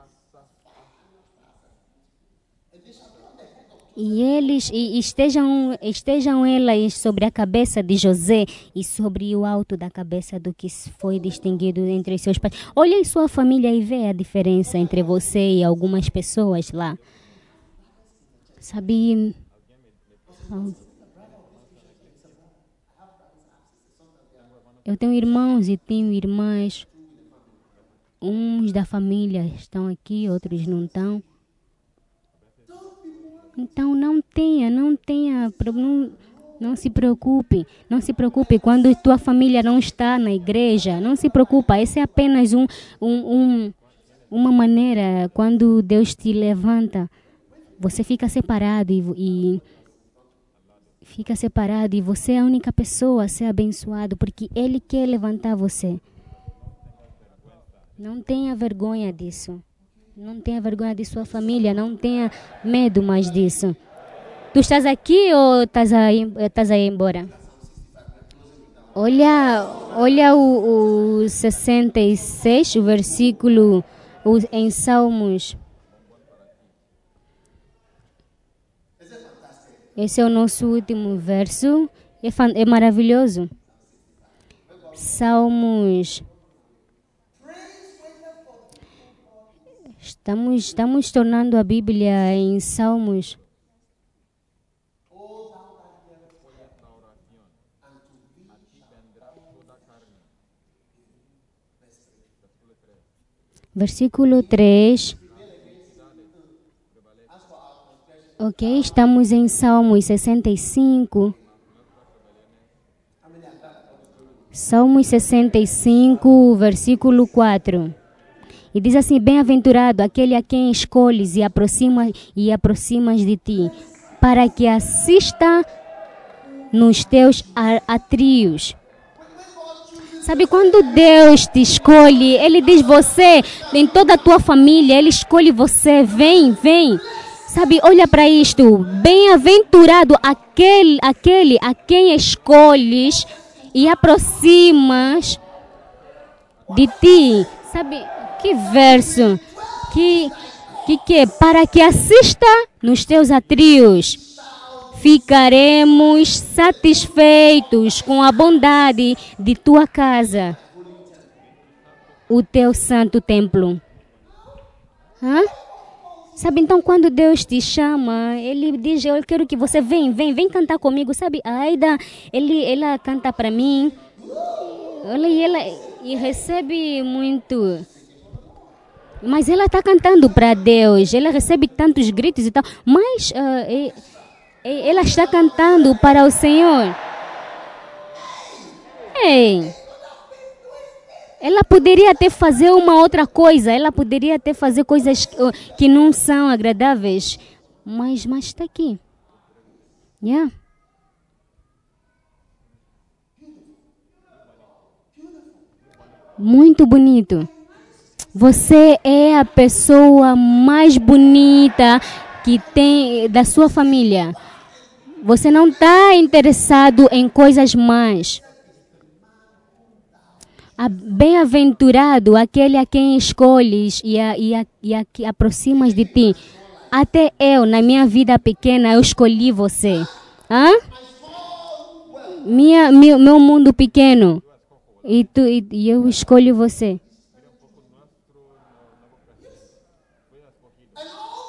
E eles e estejam estejam elas sobre a cabeça de José e sobre o alto da cabeça do que foi distinguido entre seus pais. Olha em sua família e vê a diferença entre você e algumas pessoas lá. Sabe? Eu tenho irmãos e tenho irmãs. Uns da família estão aqui, outros não estão. Então não tenha, não tenha, não, não se preocupe, não se preocupe quando tua família não está na igreja, não se preocupa, essa é apenas um, um, um- uma maneira quando Deus te levanta, você fica separado e, e fica separado e você é a única pessoa a ser abençoado porque Ele quer levantar você. Não tenha vergonha disso. Não tenha vergonha de sua família, não tenha medo mais disso. Tu estás aqui ou estás aí, estás aí embora? Olha, olha o, o 66, o versículo o- em Salmos. Esse é o nosso último verso. É, é maravilhoso. Salmos. Estamos, estamos tornando a Bíblia em Salmos. Versículo 3. Ok, estamos em Salmos 65. Salmos 65, versículo 4. E diz assim: Bem-aventurado aquele a quem escolhes e aproximas e aproximas de ti, para que assista nos teus atrios. Sabe quando Deus te escolhe, Ele diz você, em toda a tua família, Ele escolhe você, vem, vem. Sabe, olha para isto, bem-aventurado aquele, aquele a quem escolhes e aproximas de ti. Sabe, que verso, que, que que? Para que assista nos teus atrios ficaremos satisfeitos com a bondade de tua casa, o teu santo templo. Hã? Sabe, então quando Deus te chama, Ele diz, eu quero que você vem, vem, vem cantar comigo. Sabe, a Aida, ele, ela canta para mim, ela, ela e recebe muito. Mas ela está cantando para Deus, ela recebe tantos gritos e tal, mas ah, e- ela está cantando para o Senhor. Ei! Ela poderia até fazer uma outra coisa, ela poderia até fazer coisas que, oh, que não são agradáveis, mas mas está aqui. Yeah. Muito bonito. Você é a pessoa mais bonita que tem da sua família. Você não está interessado em coisas. A- Bem-aventurado aquele a quem escolhes e, a, e, a, e a que aproximas de ti. Até eu, na minha vida pequena, eu escolhi você. Hã? Minha, meu, meu mundo pequeno. E, tu, e eu escolho você.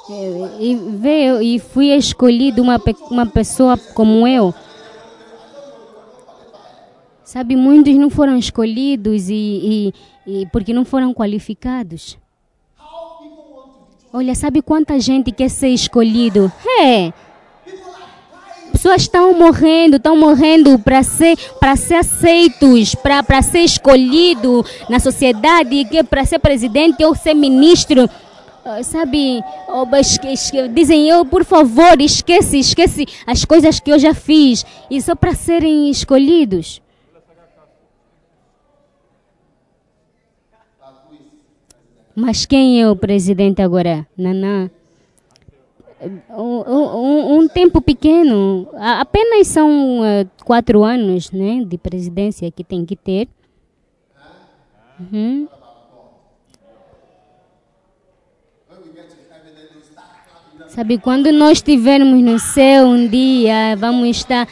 E, e veio e fui escolhido uma, uma pessoa como eu. Sabe, muitos não foram escolhidos e, e, e porque não foram qualificados. Olha, sabe quanta gente quer ser escolhido? É. Pessoas estão morrendo, estão morrendo para ser, para ser aceitos, para, ser escolhido na sociedade, para ser presidente ou ser ministro. Sabe, dizem eu, por favor, esquece, esquece as coisas que eu já fiz, e só para serem escolhidos. Mas quem é o presidente agora? Nanã. Um, um- um tempo pequeno, apenas são eh, quatro anos né, de presidência que tem que ter. Uhum. Sabe, quando nós estivermos no céu um dia, vamos estar.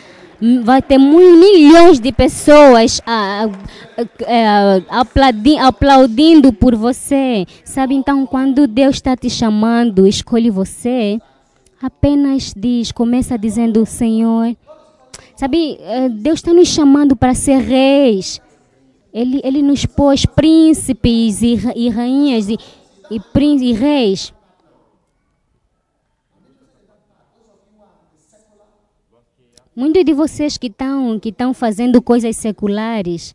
Vai ter milhões de pessoas a- a- a- aplaudi- aplaudindo por você. Sabe, então, quando Deus está te chamando, escolhe você, apenas diz, começa dizendo: Senhor. Sabe, eh, Deus está nos chamando para ser reis. Ele, ele nos pôs príncipes e, e rainhas e, e, e reis. Muitos de vocês que estão que estão fazendo coisas seculares,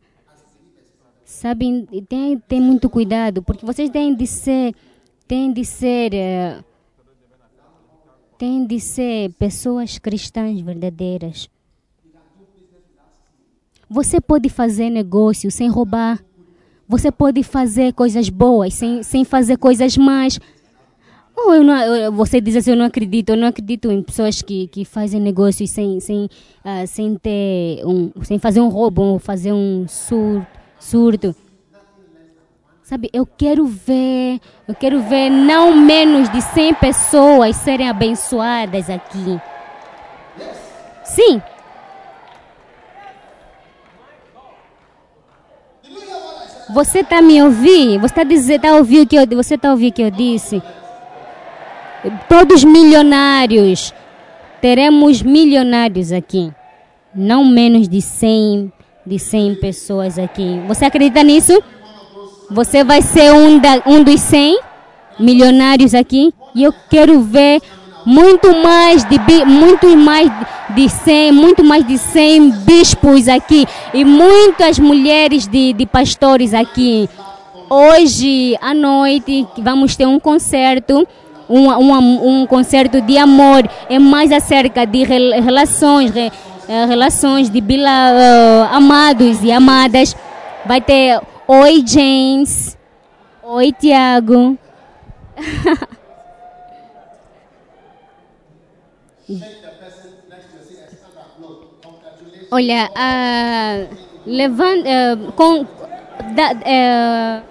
sabem, tem, tem muito cuidado, porque vocês têm de ser, têm de ser, eh, têm de ser pessoas cristãs verdadeiras. Você pode fazer negócio sem roubar. Você pode fazer coisas boas sem, sem fazer coisas más. Ou eu não, eu- você diz assim, eu não acredito, eu não acredito em pessoas que, que fazem negócios sem, sem, ah, sem ter um, sem fazer um roubo ou fazer um sur, surto. Sabe, eu quero ver, eu quero ver não menos de 100 pessoas serem abençoadas aqui. Sim. Você está me ouvindo? Você está tá ouvindo o que eu, você está ouvindo o que eu disse? Todos milionários. Teremos milionários aqui. Não menos de 100, de 100 pessoas aqui. Você acredita nisso? Você vai ser um, da, um dos 100 milionários aqui. E eu quero ver muito mais de muito mais de 100, muito mais de 100 bispos aqui e muitas mulheres de, de pastores aqui. Hoje à noite vamos ter um concerto, um, um, um concerto de amor. É mais acerca de rel- relações, re- eh, relações de bila, eh, amados e amadas. Vai ter Oi James, Oi Tiago. Olha, ah, levanta, eh, com, da, eh,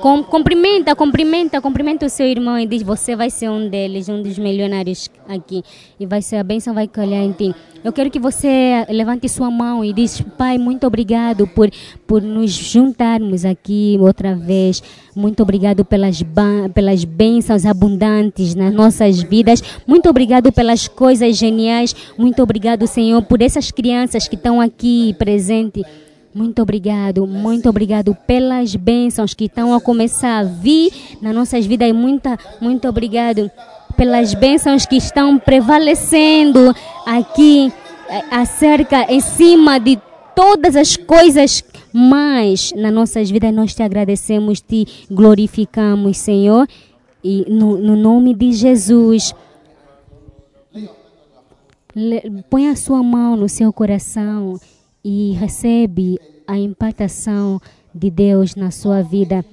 com, cumprimenta, cumprimenta, cumprimenta o seu irmão e diz: Você vai ser um deles, um dos milionários aqui, e vai ser a bênção vai calhar em ti. Eu quero que você levante sua mão e diz: Pai, muito obrigado por, por nos juntarmos aqui outra vez. Muito obrigado pelas, pelas bênçãos abundantes nas nossas vidas. Muito obrigado pelas coisas geniais. Muito obrigado, Senhor, por essas crianças que estão aqui presentes. Muito obrigado, muito obrigado pelas bênçãos que estão a começar a vir nas nossas vidas. E muita, muito obrigado pelas bênçãos que estão prevalecendo aqui eh, acerca, em cima de todas as coisas mais nas nossas vidas. Nós te agradecemos, te glorificamos, Senhor. E no, no nome de Jesus, põe a sua mão no seu coração e recebe a impactação de Deus na sua vida.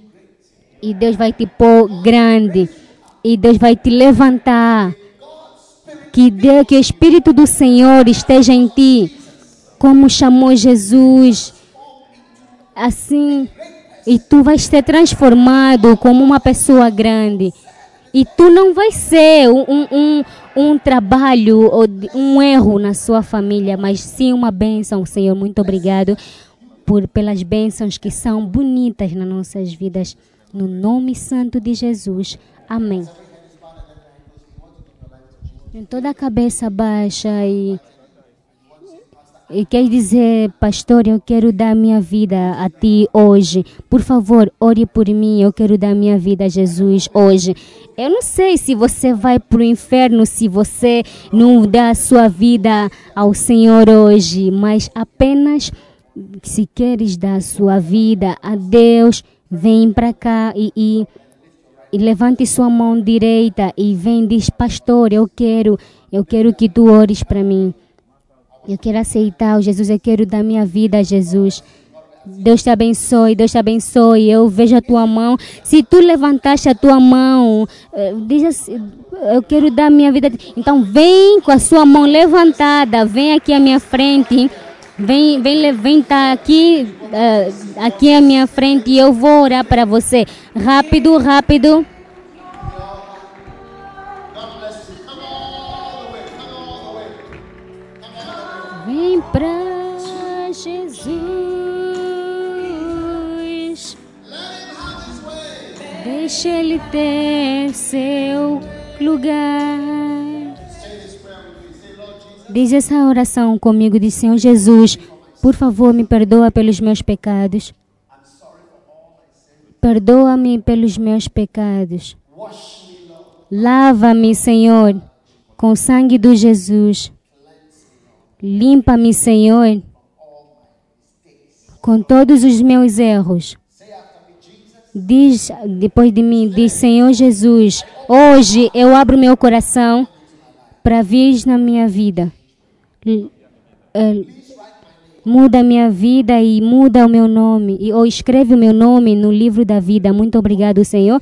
E Deus vai te pôr grande. E Deus vai te levantar. Que, Deus, que o Espírito do Senhor esteja em ti. Como chamou Jesus. Assim. E tu vais ser transformado como uma pessoa grande. E tu não vai ser um, um, um, trabalho ou um erro na sua família, mas sim uma bênção, Senhor. Muito obrigado por pelas bênçãos que são bonitas nas nossas vidas. No nome santo de Jesus. Amém. Em toda a cabeça baixa e e quer dizer, pastor, eu quero dar minha vida a ti hoje. Por favor, ore por mim. Eu quero dar minha vida a Jesus hoje. Eu não sei se você vai para o inferno se você não dá sua vida ao Senhor hoje, mas apenas se queres dar sua vida a Deus, vem para cá e, e e levante sua mão direita e vem diz pastor eu quero eu quero que tu ores para mim eu quero aceitar o Jesus eu quero dar minha vida a Jesus Deus te abençoe, Deus te abençoe. Eu vejo a tua mão. Se tu levantaste a tua mão, eh, diz assim, eu quero dar minha vida. Então vem com a sua mão levantada, vem aqui à minha frente. Vem, vem, le- vem tá aqui, eh, aqui à minha frente e eu vou orar para você. Rápido, rápido. Vem pra Jesus. Deixa ele ter seu lugar. Diz essa oração comigo, diz Senhor Jesus, por favor, me perdoa pelos meus pecados. Perdoa-me pelos meus pecados. Lava-me, Senhor, com o sangue do Jesus. Limpa-me, Senhor, com todos os meus erros. Diz depois de mim, diz Senhor Jesus, hoje eu abro meu coração para vir na minha vida. Muda a minha vida e muda o meu nome. Ou escreve o meu nome no livro da vida. Muito obrigado, Senhor.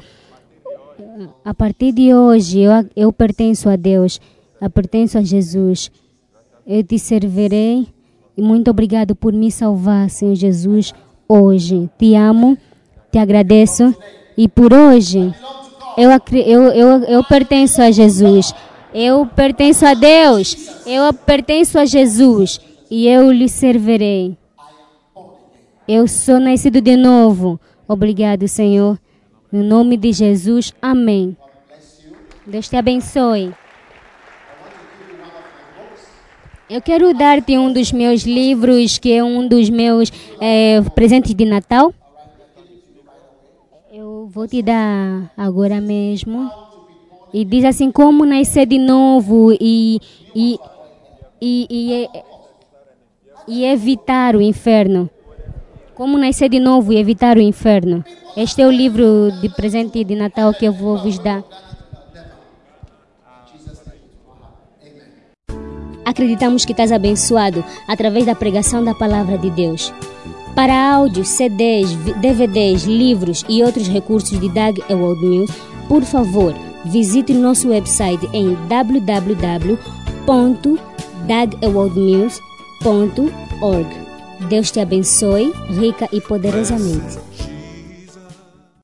A partir de hoje, eu, eu pertenço a Deus. Eu pertenço a Jesus. Eu te servirei. E muito obrigado por me salvar, Senhor Jesus, hoje. Te amo, te agradeço. E por hoje, eu, eu, eu, eu pertenço a Jesus. Eu pertenço a Deus. Eu pertenço a Jesus. E eu lhe servirei. Eu sou nascido de novo. Obrigado, Senhor. No nome de Jesus, amém. Deus te abençoe. Eu quero dar-te um dos meus livros, que é um dos meus eh, presentes de Natal. Eu vou te dar agora mesmo. E diz assim: como nascer de novo e, e, e, e, e evitar o inferno. Como nascer de novo e evitar o inferno. Este é o livro de presente de Natal que eu vou vos dar. Acreditamos que estás abençoado através da pregação da palavra de Deus. Para áudios, CDs, DVDs, livros e outros recursos de Doug Ewald Mills, por favor, visite nosso website em www.dougewaldmills.org. Deus te abençoe rica e poderosamente.